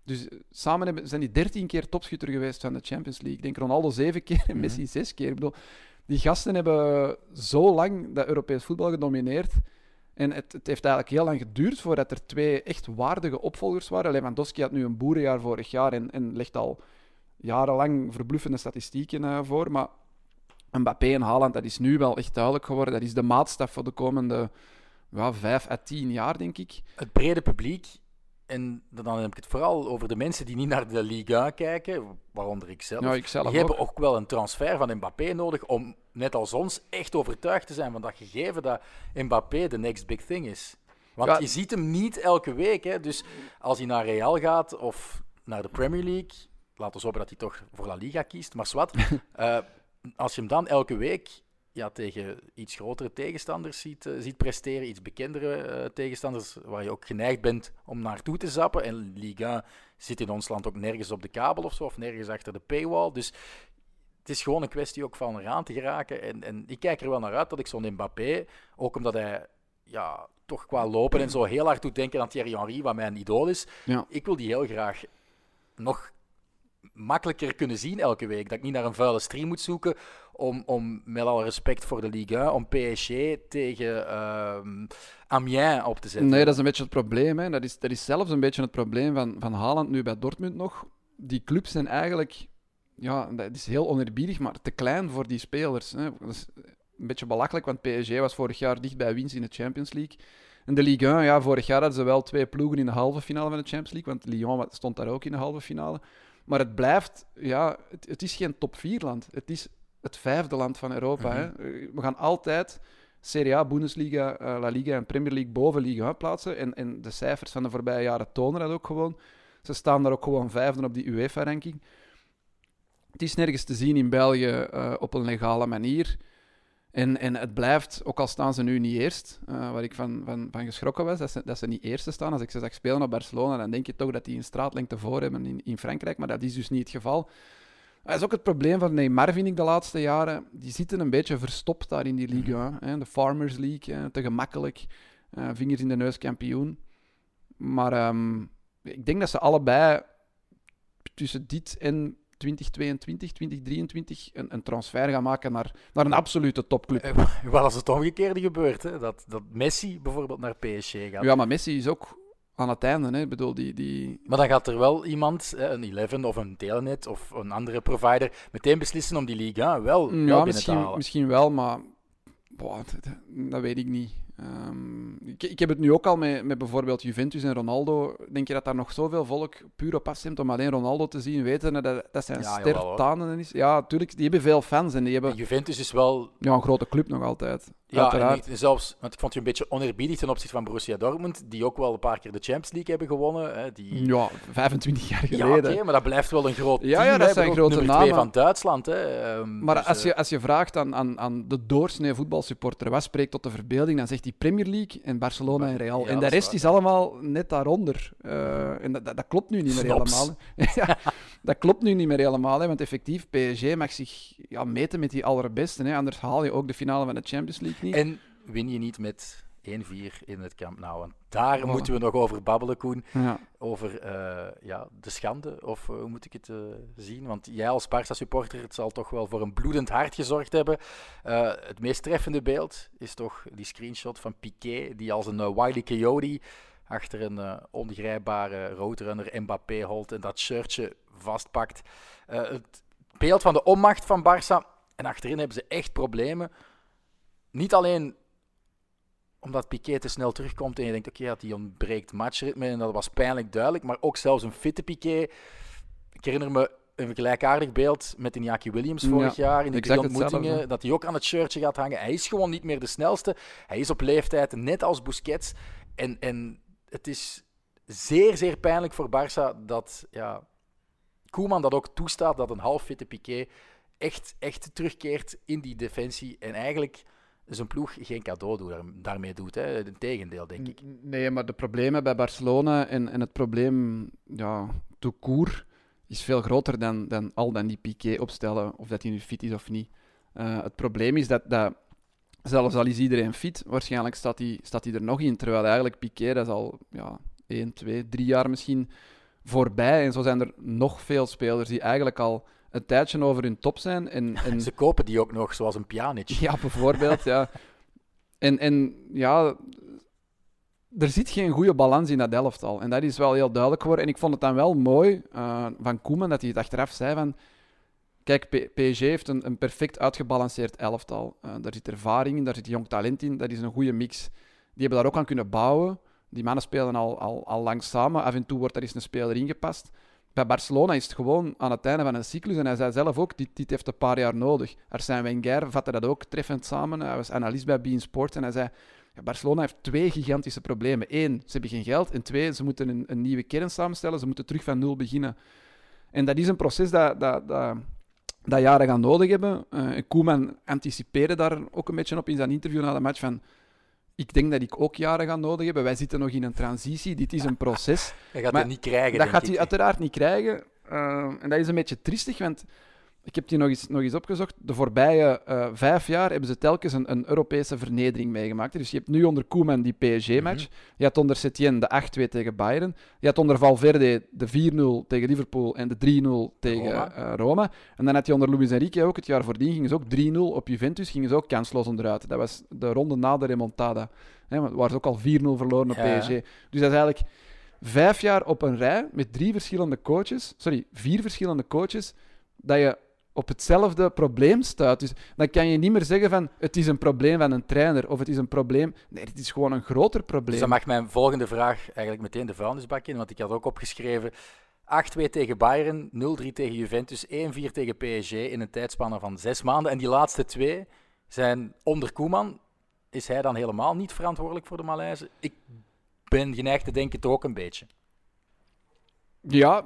Dus eh, samen hebben, zijn die 13 keer topschutter geweest van de Champions League. Ik denk Ronaldo 7 keer en Messi 6 keer. Ik bedoel, die gasten hebben zo lang dat Europees voetbal gedomineerd. En het, het, heeft eigenlijk heel lang geduurd voordat er twee echt waardige opvolgers waren. Lewandowski had nu een boerenjaar vorig jaar en, en legt al jarenlang verbluffende statistieken uh, voor. Maar Mbappé en Haaland, dat is nu wel echt duidelijk geworden. Dat is de maatstaf voor de komende ja, vijf à tien jaar, denk ik. Het brede publiek en dan heb ik het vooral over de mensen die niet naar de Liga kijken, waaronder ik zelf. Ja, ik zelf die hebben ook wel een transfer van Mbappé nodig om, net als ons, echt overtuigd te zijn van dat gegeven dat Mbappé de next big thing is. Want je ziet hem niet elke week. Hè? Dus als hij naar Real gaat of naar de Premier League, laten we hopen dat hij toch voor La Liga kiest, maar zwart. uh, als je hem dan elke week ja, tegen iets grotere tegenstanders ziet, uh, ziet presteren, iets bekendere uh, tegenstanders, waar je ook geneigd bent om naartoe te zappen. En Liga zit in ons land ook nergens op de kabel of zo, of nergens achter de paywall. Dus het is gewoon een kwestie ook van eraan te geraken. En, en ik kijk er wel naar uit dat ik zo'n Mbappé, ook omdat hij ja, toch qua lopen en zo heel hard doet denken aan Thierry Henry, wat mijn idool is. Ja. Ik wil die heel graag nog makkelijker kunnen zien elke week. Dat ik niet naar een vuile stream moet zoeken om, om met alle respect voor de Ligue om PSG tegen uh, Amiens op te zetten. Nee, dat is een beetje het probleem. Hè. Dat, is, dat is zelfs een beetje het probleem van, van Haaland nu bij Dortmund nog. Die clubs zijn eigenlijk, ja, dat is heel onerbiedig, maar te klein voor die spelers. Hè. Dat is een beetje belachelijk, want PSG was vorig jaar dicht bij winst in de Champions League. En de Ligue 1, ja, vorig jaar hadden ze wel twee ploegen in de halve finale van de Champions League, want Lyon stond daar ook in de halve finale. Maar het blijft, ja, het, het is geen top 4 land. Het is het vijfde land van Europa. hè? Mhm. Eh, we gaan altijd Serie A, Bundesliga, uh, La Liga en Premier League boven Liga plaatsen. En, en de cijfers van de voorbije jaren tonen dat ook gewoon. Ze staan daar ook gewoon vijfde op die UEFA-ranking. Het is nergens te zien in België uh, op een legale manier. En, en het blijft, ook al staan ze nu niet eerst, uh, waar ik van, van, van geschrokken was, dat ze, dat ze niet eerste staan. Als ik ze zag spelen op Barcelona, dan denk je toch dat die een straatlengte voor hebben in, in Frankrijk. Maar dat is dus niet het geval. Dat is ook het probleem van Neymar, vind ik, de laatste jaren. Die zitten een beetje verstopt daar in die Liga. Mhm. Hè. De Farmers League, hè. te gemakkelijk. Uh, vingers in de neus kampioen. Maar um, ik denk dat ze allebei tussen dit en 2022, 2023 een, een transfer gaan maken naar, naar een absolute topclub. Eh, Wel als het omgekeerde gebeurt, hè? Dat, dat Messi bijvoorbeeld naar PSG gaat. Ja, maar Messi is ook aan het einde. Hè? Ik bedoel, die, die... Maar dan gaat er wel iemand, een Eleven of een Telenet of een andere provider, meteen beslissen om die Liga wel, ja, wel misschien, te halen. Misschien wel, maar boah, dat, dat, weet ik niet. Um, ik, ik, heb het nu ook al met, met bijvoorbeeld Juventus en Ronaldo. Denk je dat daar nog zoveel volk puur op afstemt om alleen Ronaldo te zien, weten dat dat zijn Ja, is? Ja, natuurlijk. Die hebben veel fans en die hebben En Juventus is wel ja, een grote club nog altijd. Ja, en ik- zelfs, want ik vond je een beetje oneerbiedig ten opzichte van Borussia Dortmund, die ook wel een paar keer de Champions League hebben gewonnen. Hè, die... Ja, 25 jaar Ja, geleden. oké, maar dat blijft wel een groot Ja, team. ja, dat hè. zijn grote nummer namen. van Duitsland. Hè. Ehm, Maar dus, als eh, je, als je vraagt aan, aan, aan de doorsnee voetbalsupporter, wat spreekt tot de verbeelding, dan zegt hij Premier League en Barcelona en Real. Ja, en dat de rest waar. is allemaal net daaronder. Eh, en dat, dat, dat klopt nu niet meer helemaal. ja, dat klopt nu niet meer helemaal, hè, want effectief, PSG mag zich ja, meten met die allerbeste. Hè, anders haal je ook de finale van de Champions League niet. En win je niet met 1-4 in het Camp Nou. Daar moeten we nog over babbelen, Koen. Ja. Over eh, ja, de schande, of eh, hoe moet ik het eh, zien? Want jij als Barça-supporter, het zal toch wel voor een bloedend hart gezorgd hebben. Het meest treffende beeld is toch die screenshot van Piqué, die als een Wiley Coyote achter een ongrijpbare roadrunner Mbappé holt en dat shirtje vastpakt. Het beeld van de onmacht van Barça. En achterin hebben ze echt problemen. Niet alleen omdat Piqué te snel terugkomt en je denkt, oké, ja, die ontbreekt matchritme en dat was pijnlijk duidelijk, maar ook zelfs een fitte Piqué. Ik herinner me een gelijkaardig beeld met Iñaki Williams vorig Ja, jaar in drie exact ontmoetingen, dat hij ook aan het shirtje gaat hangen. Hij is gewoon niet meer de snelste. Hij is op leeftijd, net als Busquets. En, en het is zeer, zeer pijnlijk voor Barça dat ja, Koeman dat ook toestaat, dat een halffitte Piqué echt, echt terugkeert in die defensie en eigenlijk zijn ploeg geen cadeau doet, daar- daarmee doet. Hè. Integendeel, denk ik. Nee, maar de problemen bij Barcelona en, en het probleem, ja, court, is veel groter dan, dan al dan die Piqué opstellen, of dat hij nu fit is of niet. Eh, het probleem is dat, dat zelfs al is iedereen fit, waarschijnlijk staat hij, staat er nog in, terwijl eigenlijk Piqué, dat is al ja, 1, 2, 3 jaar misschien voorbij. En zo zijn er nog veel spelers die eigenlijk al een tijdje over hun top zijn. En, en Ze kopen die ook nog, zoals een Pjanic. ja, bijvoorbeeld, ja. En, en ja, er zit geen goede balans in dat elftal. En dat is wel heel duidelijk geworden. En ik vond het dan wel mooi eh, van Koeman dat hij het achteraf zei van... Kijk, PSG heeft een, een perfect uitgebalanceerd elftal. Eh, daar zit ervaring in, daar zit jong talent in. Dat is een goede mix. Die hebben daar ook aan kunnen bouwen. Die mannen spelen al, al, al lang samen. Af en toe wordt er eens een speler ingepast. Barcelona is het gewoon aan het einde van een cyclus. En hij zei zelf ook, dit, dit heeft een paar jaar nodig. Arsène Wenger vatte dat ook treffend samen. Hij was analist bij Bein Sports en hij zei... Barcelona heeft twee gigantische problemen. Eén, ze hebben geen geld. En twee, ze moeten een, een nieuwe kern samenstellen. Ze moeten terug van nul beginnen. En dat is een proces dat, dat, dat, dat jaren gaan nodig hebben. En Koeman anticipeerde daar ook een beetje op in zijn interview na de match van... Ik denk dat ik ook jaren ga nodig hebben. Wij zitten nog in een transitie. Dit is een proces. Hij gaat Maar het niet krijgen, Dat gaat hij uiteraard niet krijgen. Eh, en dat is een beetje triestig, want ik heb die nog eens, nog eens opgezocht. De voorbije eh, vijf jaar hebben ze telkens een, een Europese vernedering meegemaakt. Dus je hebt nu onder Koeman die PSG-match. Mhm. Je had onder Setien de 8-2 tegen Bayern. Je had onder Valverde de 4-0 tegen Liverpool en de 3-0 tegen Roma. Roma. Roma. En dan had je onder Luis Enrique ook, het jaar voordien, gingen ze ook 3-0 op Juventus, gingen ze ook kansloos onderuit. Dat was de ronde na de remontada. Hè, waar ze ook al 4-0 verloren op Ja. PSG. Dus dat is eigenlijk vijf jaar op een rij met drie verschillende coaches, sorry, vier verschillende coaches, dat je op hetzelfde probleem staat. Dus dan kan je niet meer zeggen van het is een probleem van een trainer of het is een probleem. Nee, het is gewoon een groter probleem. Dus dan mag mijn volgende vraag eigenlijk meteen de vuilnisbak in, want ik had ook opgeschreven 8-2 tegen Bayern, 0-3 tegen Juventus, 1-4 tegen PSG in een tijdspanne van zes maanden. En die laatste twee zijn onder Koeman. Is hij dan helemaal niet verantwoordelijk voor de malaise? Ik ben geneigd te denken toch ook een beetje. Ja,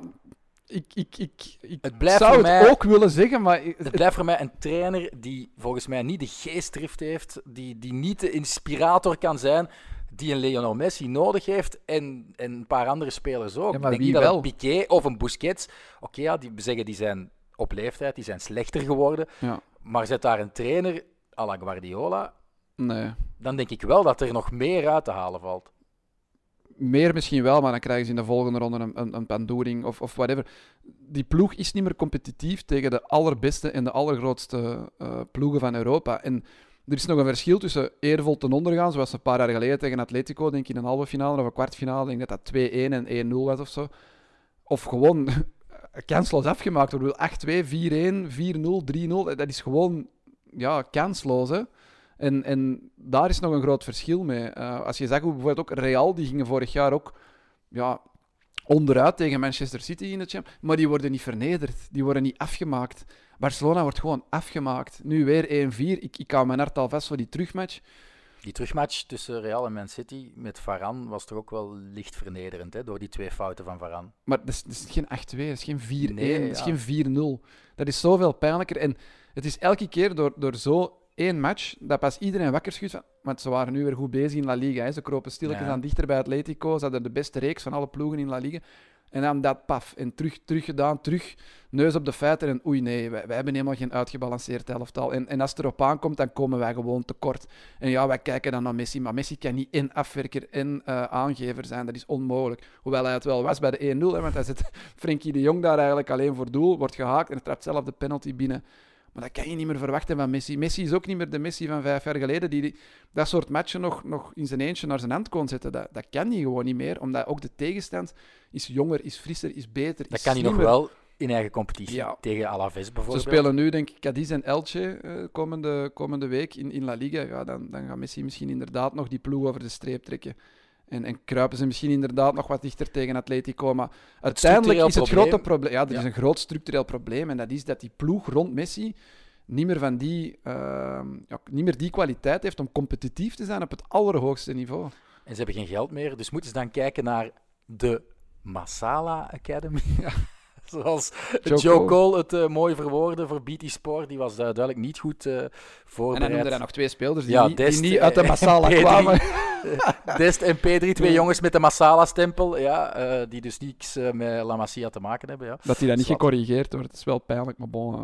ik, ik, ik, ik Het blijft zou voor het mij- ook willen zeggen, maar het- Het blijft voor mij een trainer die volgens mij niet de geestdrift heeft, die, die niet de inspirator kan zijn, die een Lionel Messi nodig heeft en, en een paar andere spelers ook. Ja, maar ik denk wie niet dat wel? een Piqué of een Busquets, oké, ja, die we zeggen die zijn op leeftijd, die zijn slechter geworden, ja, maar zet daar een trainer à la Guardiola, nee. dan denk ik wel dat er nog meer uit te halen valt. Meer misschien wel, maar dan krijgen ze in de volgende ronde een, een, een pandoering of, of whatever. Die ploeg is niet meer competitief tegen de allerbeste en de allergrootste eh, ploegen van Europa. En er is nog een verschil tussen eervol ten onder gaan, zoals een paar jaar geleden tegen Atletico, denk ik in een halve finale of een kwartfinale, denk ik dat dat 2-1 en 1-0 was of zo. Of gewoon kansloos afgemaakt worden. 8-2, 4-1, 4-0, 3-0, dat is gewoon ja, kansloos. Hè? En, en daar is nog een groot verschil mee. Eh, als je zag hoe bijvoorbeeld ook Real, die gingen vorig jaar ook ja, onderuit tegen Manchester City in de Champions maar die worden niet vernederd, die worden niet afgemaakt. Barcelona wordt gewoon afgemaakt. Nu weer 1-4. Ik, ik hou mijn hart al vast voor die terugmatch. Die terugmatch tussen Real en Man City met Varane was toch ook wel licht vernederend, hè, door die twee fouten van Varane. Maar dat is, dat is geen 8-2, dat is geen 4-1, Nee, dat is ja. geen 4-0. Dat is zoveel pijnlijker. En het is elke keer door, door zo één match dat pas iedereen wakker schudt. Van, want ze waren nu weer goed bezig in La Liga. Hè. Ze kropen stilletjes Ja. aan dichter bij Atletico. Ze hadden de beste reeks van alle ploegen in La Liga. En dan dat paf. En terug, terug gedaan, terug neus op de feiten. En oei nee, wij, wij hebben helemaal geen uitgebalanceerd elftal. En, en als het erop aankomt, dan komen wij gewoon tekort. En ja, wij kijken dan naar Messi. Maar Messi kan niet en afwerker en eh, aangever zijn. Dat is onmogelijk. Hoewel hij het wel was bij de 1-0. Hè, want hij zet Frenkie de Jong daar eigenlijk alleen voor doel. Wordt gehaakt en trapt zelf de penalty binnen. Maar dat kan je niet meer verwachten van Messi. Messi is ook niet meer de Messi van vijf jaar geleden. Die, die dat soort matchen nog, nog in zijn eentje naar zijn hand kon zetten. Dat, dat kan hij gewoon niet meer. Omdat ook de tegenstand is jonger, is frisser, is beter. Dat is kan hij nog wel in eigen competitie. Ja. Tegen Alaves Ze bijvoorbeeld. spelen nu, denk ik, Cadiz en Elche eh, komende, komende week in, in La Liga. Ja, dan, dan gaat Messi misschien inderdaad nog die ploeg over de streep trekken. En, en kruipen ze misschien inderdaad nog wat dichter tegen Atletico. Maar uiteindelijk is het probleem- grote probleem... Ja, er is Ja. een groot structureel probleem. En dat is dat die ploeg rond Messi niet meer, van die, ehm, ja, niet meer die kwaliteit heeft om competitief te zijn op het allerhoogste niveau. En ze hebben geen geld meer, dus moeten ze dan kijken naar de Masala Academy. Zoals Joe Joe, Cole. Het eh, mooi verwoordde voor BT Sport. Die was duidelijk niet goed eh En dan voorbereid. noemde hij nog twee spelers die, Ja, niet, die niet uit de Massala kwamen. Dest en P3, twee jongens met de Masala-stempel, ja, eh, die dus niks eh, met La Masia te maken hebben. Ja. Dat hij dat niet Zwat. gecorrigeerd wordt. Is wel pijnlijk, maar bon.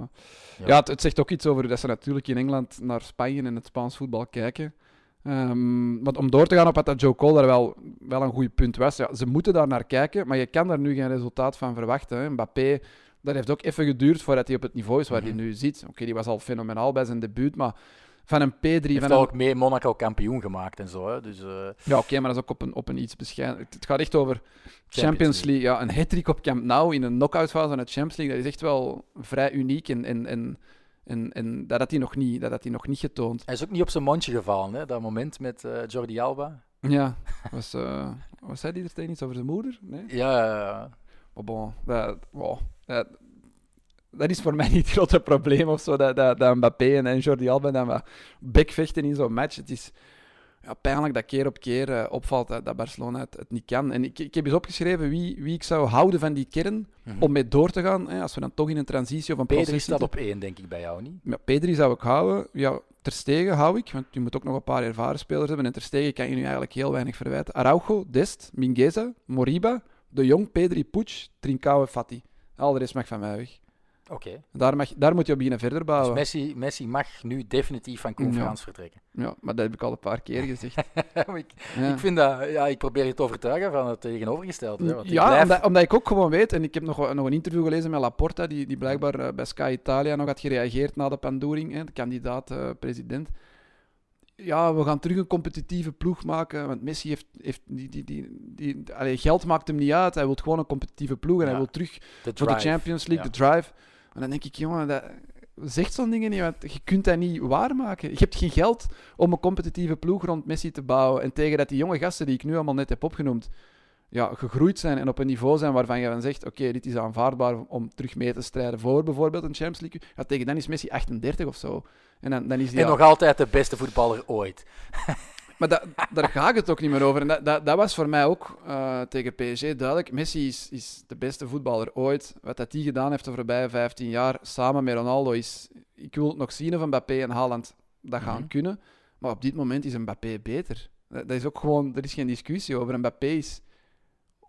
Ja. Ja, het, het zegt ook iets over dat ze natuurlijk in Engeland naar Spanje en het Spaans voetbal kijken. Ehm, want om door te gaan op wat dat Joe Cole daar wel, wel een goed punt was. Ja, ze moeten daar naar kijken, maar je kan daar nu geen resultaat van verwachten. Hè. Mbappé, dat heeft ook even geduurd voordat hij op het niveau is waar Mhm. hij nu zit. Oké, die was al fenomenaal bij zijn debuut, maar van een P3... Heeft Van een, ook mee Monaco kampioen gemaakt en zo. Hè. Dus, eh, ja, oké, maar dat is ook op een, op een iets bescheiden... Het, gaat echt over Champions, League. Ja, een hat op Camp Nou in een knockout fase van de Champions League, dat is echt wel vrij uniek en, en, en, en, en dat had hij nog niet, dat had hij nog niet getoond. Hij is ook niet op zijn mondje gevallen, hè, dat moment met eh, Jordi Alba. Ja, was, eh was hij die er tegen iets over zijn moeder? Nee? Ja, ja, ja. Maar bon, dat, wow, dat, dat is voor mij niet het grote probleem of zo, dat, dat, dat Mbappé en, en Jordi Alba dan wat bekvechten in zo'n match. Het is ja, pijnlijk dat keer op keer eh, opvalt dat, dat Barcelona het, het niet kan. En ik, ik heb eens opgeschreven wie, wie ik zou houden van die kern Mhm. om mee door te gaan. Hè, als we dan toch in een transitie of een Pedri proces staat op één, denk ik, bij jou niet. Ja, Pedri zou ik houden. Ja, Ter Stegen hou ik, want je moet ook nog een paar ervaren spelers hebben. En Ter Stegen kan je nu eigenlijk heel weinig verwijten. Araujo, Dest, Mingueza, Moriba, De Jong, Pedri, Puig, Trincao en Fati. Al de rest mag van mij weg. Oké. Daar, mag, daar moet je op beginnen verder Dus bouwen. Messi, Messi mag nu definitief van conferentie vertrekken. Ja, maar dat heb ik al een paar keer gezegd. ik, Ja. ik, vind dat, ja, ik probeer je te overtuigen van het tegenovergestelde. Hè, want ik Ja, blijf- omdat, omdat ik ook gewoon weet, en ik heb nog, nog een interview gelezen met Laporta, die, die blijkbaar eh, bij Sky Italia nog had gereageerd na de pandoering, hè, de kandidaat-president. ja, we gaan terug een competitieve ploeg maken, want Messi heeft, heeft die, die, die, die, allee, geld maakt hem niet uit, hij wil gewoon een competitieve ploeg en Ja, hij wil terug de voor de Champions League, ja. de drive. En dan denk ik, jongen, dat, zeg zo'n dingen niet, want je kunt dat niet waarmaken. Je hebt geen geld om een competitieve ploeg rond Messi te bouwen. En tegen dat die jonge gasten die ik nu allemaal net heb opgenoemd, ja, gegroeid zijn en op een niveau zijn waarvan je dan zegt, oké, dit is aanvaardbaar om terug mee te strijden voor bijvoorbeeld een Champions League. Ja, tegen dan is Messi 38 of zo. En dan, dan is die En nog altijd de beste voetballer ooit. maar da- daar gaat het ook niet meer over. En dat, dat, dat was voor mij ook eh, tegen PSG duidelijk. Messi is, is de beste voetballer ooit. Wat dat hij gedaan heeft de voorbije 15 jaar samen met Ronaldo is... Ik wil het nog zien of Mbappé en Haaland dat gaan Mhm. kunnen. Maar op dit moment is Mbappé beter. Dat, dat is ook gewoon... Er is geen discussie over. Mbappé is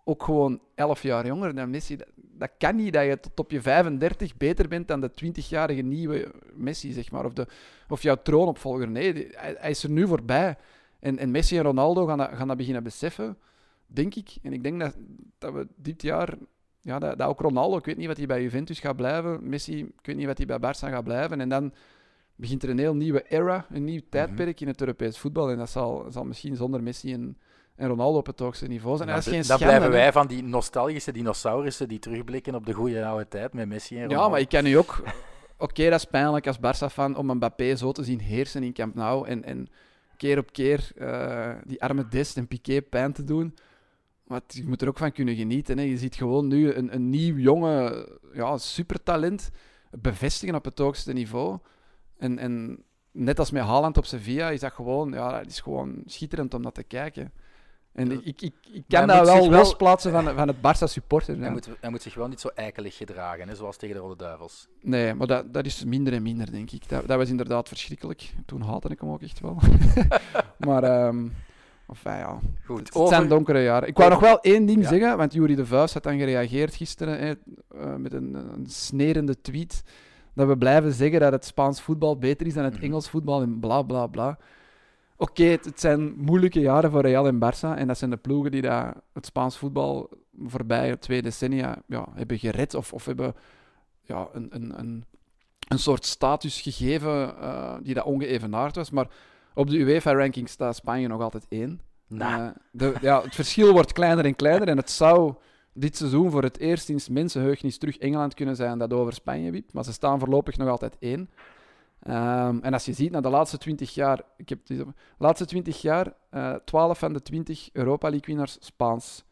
ook gewoon 11 jaar jonger dan Messi. Dat, dat kan niet dat je tot op je 35 beter bent dan de 20-jarige nieuwe Messi, zeg maar. Of, de, of jouw troonopvolger. Nee, hij is er nu voorbij. En, en Messi en Ronaldo gaan dat, gaan dat beginnen beseffen, denk ik. En ik denk dat, dat we dit jaar... Ja, dat, dat ook Ronaldo, ik weet niet wat hij bij Juventus gaat blijven. Messi, ik weet niet wat hij bij Barça gaat blijven. En dan begint er een heel nieuwe era, een nieuw tijdperk in het Europees voetbal. En dat zal, zal misschien zonder Messi en, en Ronaldo op het hoogste niveau zijn. En Dan, dat is geen dan schande, blijven hè. wij van die nostalgische dinosaurussen die terugblikken op de goede oude tijd met Messi en Ronaldo. Ja, maar ik kan nu ook... Oké, dat is pijnlijk als Barça-fan om Mbappé zo te zien heersen in Camp Nou en, en keer op keer eh, die arme Dest en Piqué pijn te doen. Maar je moet er ook van kunnen genieten. Hè. Je ziet gewoon nu een, een nieuw jonge ja, supertalent bevestigen op het hoogste niveau. En, en net als met Haaland op Sevilla is dat gewoon, ja, dat is gewoon schitterend om dat te kijken. En ik, ik, ik, ik kan hij dat moet zich wel wel- losplaatsen van, van het Barça supporter. Hij, moet, hij moet zich wel niet zo eikelig gedragen, hè, zoals tegen de Rode Duivels. Nee, maar dat, dat is minder en minder, denk ik. Dat, dat was inderdaad verschrikkelijk. Toen haatte ik hem ook echt wel. maar, ehm enfin, ja. Goed, Het over... zijn donkere jaren. Ik wou nog wel één ding Ja. zeggen, want Jury de Vuist had dan gereageerd gisteren hè, eh, met een, een snerende tweet. Dat we blijven zeggen dat het Spaans voetbal beter is dan het Mhm. Engels voetbal en bla bla bla. Oké, het, het zijn moeilijke jaren voor Real en Barça. En dat zijn de ploegen die dat het Spaans voetbal voorbij twee decennia ja, hebben gered. Of, of hebben ja, een, een, een, een soort status gegeven eh, die dat ongeëvenaard was. Maar op de UEFA-ranking staat Spanje nog altijd één. Nou, Eh, de, ja, het verschil wordt kleiner en kleiner en het zou dit seizoen voor het eerst sinds mensenheugenis terug Engeland kunnen zijn dat over Spanje wiept. Maar ze staan voorlopig nog altijd één. Ehm, en als je ziet, naar de laatste 20 jaar, ik heb de laatste 20 jaar, eh 12 van de 20 Europa League winnaars Spaans.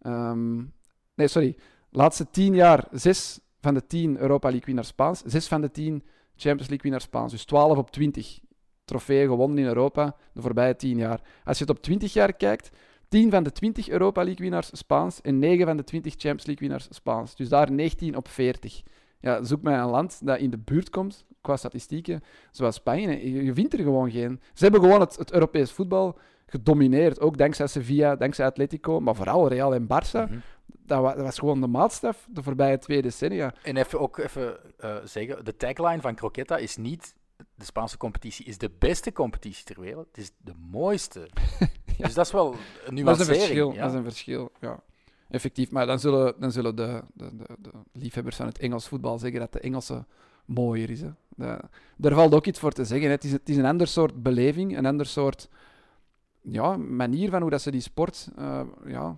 Ehm, nee, sorry. Laatste 10 jaar, 6 van de 10 Europa League winnaars Spaans, 6 van de 10 Champions League winnaars Spaans. Dus 12 op 20 trofeeën gewonnen in Europa de voorbije 10 jaar. Als je het op 20 jaar kijkt, 10 van de 20 Europa League winnaars Spaans en 9 van de 20 Champions League winnaars Spaans. Dus daar 19 op 40. Ja, zoek mij een land dat in de buurt komt qua statistieken, zoals Spanje. Je, je vindt er gewoon geen. Ze hebben gewoon het, het Europees voetbal gedomineerd, ook dankzij Sevilla, dankzij Atletico, maar vooral Real en Barça. mhm. Dat, wa- dat was gewoon de maatstaf de voorbije twee decennia. En even ook even eh, zeggen, de tagline van Croqueta is niet de Spaanse competitie is de beste competitie ter wereld, het is de mooiste. Dus dat is wel een Dat is een nuancering. verschil. ja. Dat is een verschil, ja. Effectief. Maar dan zullen, dan zullen de, de, de, de liefhebbers van het Engels voetbal zeggen dat de Engelse mooier is. Da- daar valt ook iets voor te zeggen. Het is, het is een ander soort beleving, een ander soort ja, manier van hoe dat ze die sport eh, ja,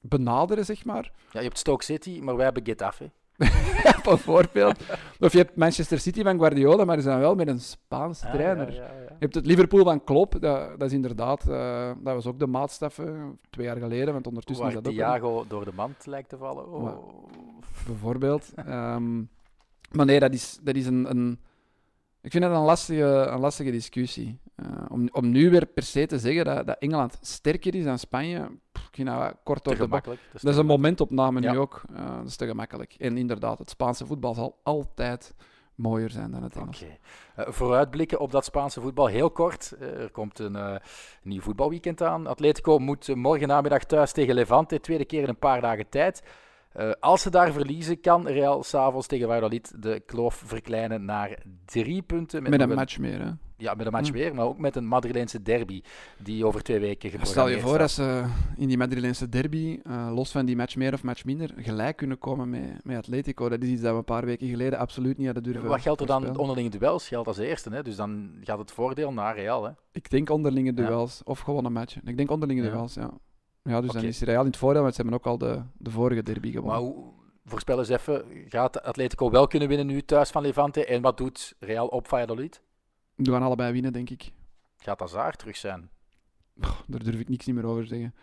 benaderen, zeg maar. Ja, je hebt Stoke City, maar wij hebben Getafe. Bijvoorbeeld. Of je hebt Manchester City van Guardiola, maar die zijn wel met een Spaans Ah, trainer. ja, ja, ja. Je hebt het Liverpool van Klopp, dat, dat is inderdaad, eh, dat was ook de maatstaf twee jaar geleden, want ondertussen Waar is dat ook een- Diago door de mand lijkt te vallen. Oh. Maar- bijvoorbeeld. Ehm, maar nee, dat is, dat is een, een... Ik vind het een lastige, een lastige discussie. Eh, om, om nu weer per se te zeggen dat, dat Engeland sterker is dan Spanje, wel kort Te door de. Dat is een momentopname Ja. nu ook. Eh, dat is te gemakkelijk. En inderdaad, het Spaanse voetbal zal altijd mooier zijn dan het Oké. Engels. Eh, vooruitblikken op dat Spaanse voetbal, heel kort. Eh, er komt een eh, nieuw voetbalweekend aan. Atletico moet morgen namiddag thuis tegen Levante, tweede keer in een paar dagen tijd. Eh, als ze daar verliezen, kan Real s'avonds tegen Valladolid de kloof verkleinen naar drie punten. Met nog een match meer, hè. Ja, met een match Hm. weer, maar ook met een Madrileense derby die over twee weken Stel geprogrammeerd je voor staat. als ze in die Madrileense derby, eh, los van die match meer of match minder, gelijk kunnen komen met, met Atletico. Dat is iets dat we een paar weken geleden absoluut niet hadden durven Wat geldt er dan onderlinge duels? Geldt als eerste, hè? dus dan gaat het voordeel naar Real. Hè? Ik denk onderlinge Ja. duels of gewonnen matchen. Ik denk onderlinge Ja. duels, ja. Ja, dus dan is Real in het voordeel, want ze hebben ook al de, de vorige derby Maar gewonnen. hoe, voorspel eens even, gaat Atletico wel kunnen winnen nu thuis van Levante? En wat doet Real op Valladolid? Die gaan allebei winnen, denk ik. Gaat Hazard terug zijn? Daar durf ik niks niet meer over te zeggen.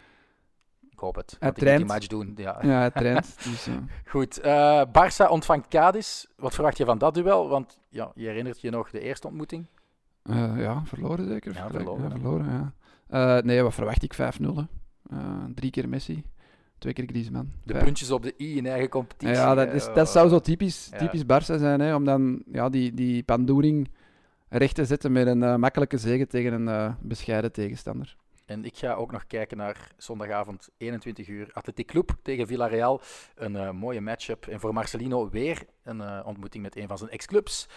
Ik hoop het. Hij moet die traint. match doen. Ja. Ja, hij traint. dus, Goed, eh Barça ontvangt Cadiz. Wat verwacht je van dat duel? Want ja, je herinnert je nog de eerste ontmoeting? eh, ja, verloren zeker? Ja, Verloren, Ja, verloren, ja. Eh, nee, wat verwacht ik? 5-0. hè. Eh, drie keer Messi, twee keer Griezmann. De Vijf- puntjes op de i in eigen competitie. Ja, dat, is, dat zou zo typisch, typisch Barça zijn, hè, om dan ja, die, die pandoering recht te zetten met een eh, makkelijke zege tegen een eh, bescheiden tegenstander. En ik ga ook nog kijken naar zondagavond 21 uur Athletic Club tegen Villarreal. Een eh, mooie matchup. En voor Marcelino weer een ontmoeting met een van zijn ex-clubs.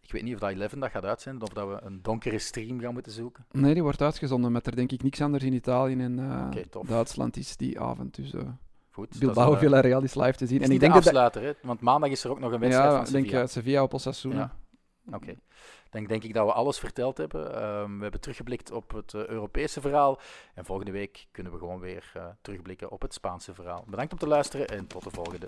Ik weet niet of dat 11 dat gaat uitzenden of dat we een donkere stream gaan moeten zoeken. Nee, die wordt uitgezonden met er denk ik niks anders in Italië en. Duitsland is die avond. Dus Goed. is Bilbao Villarreal is live te zien. En niet ik denk de dat... dat- afsluiter, hè? want maandag is er ook nog een wedstrijd Ja, van ik denk Sevilla. uh, Sevilla op Osasuna. Ja. Oké. Denk ik dat we alles verteld hebben. Ehm, we hebben teruggeblikt op het eh, Europese verhaal. En volgende week kunnen we gewoon weer eh, terugblikken op het Spaanse verhaal. Bedankt om te luisteren en tot de volgende.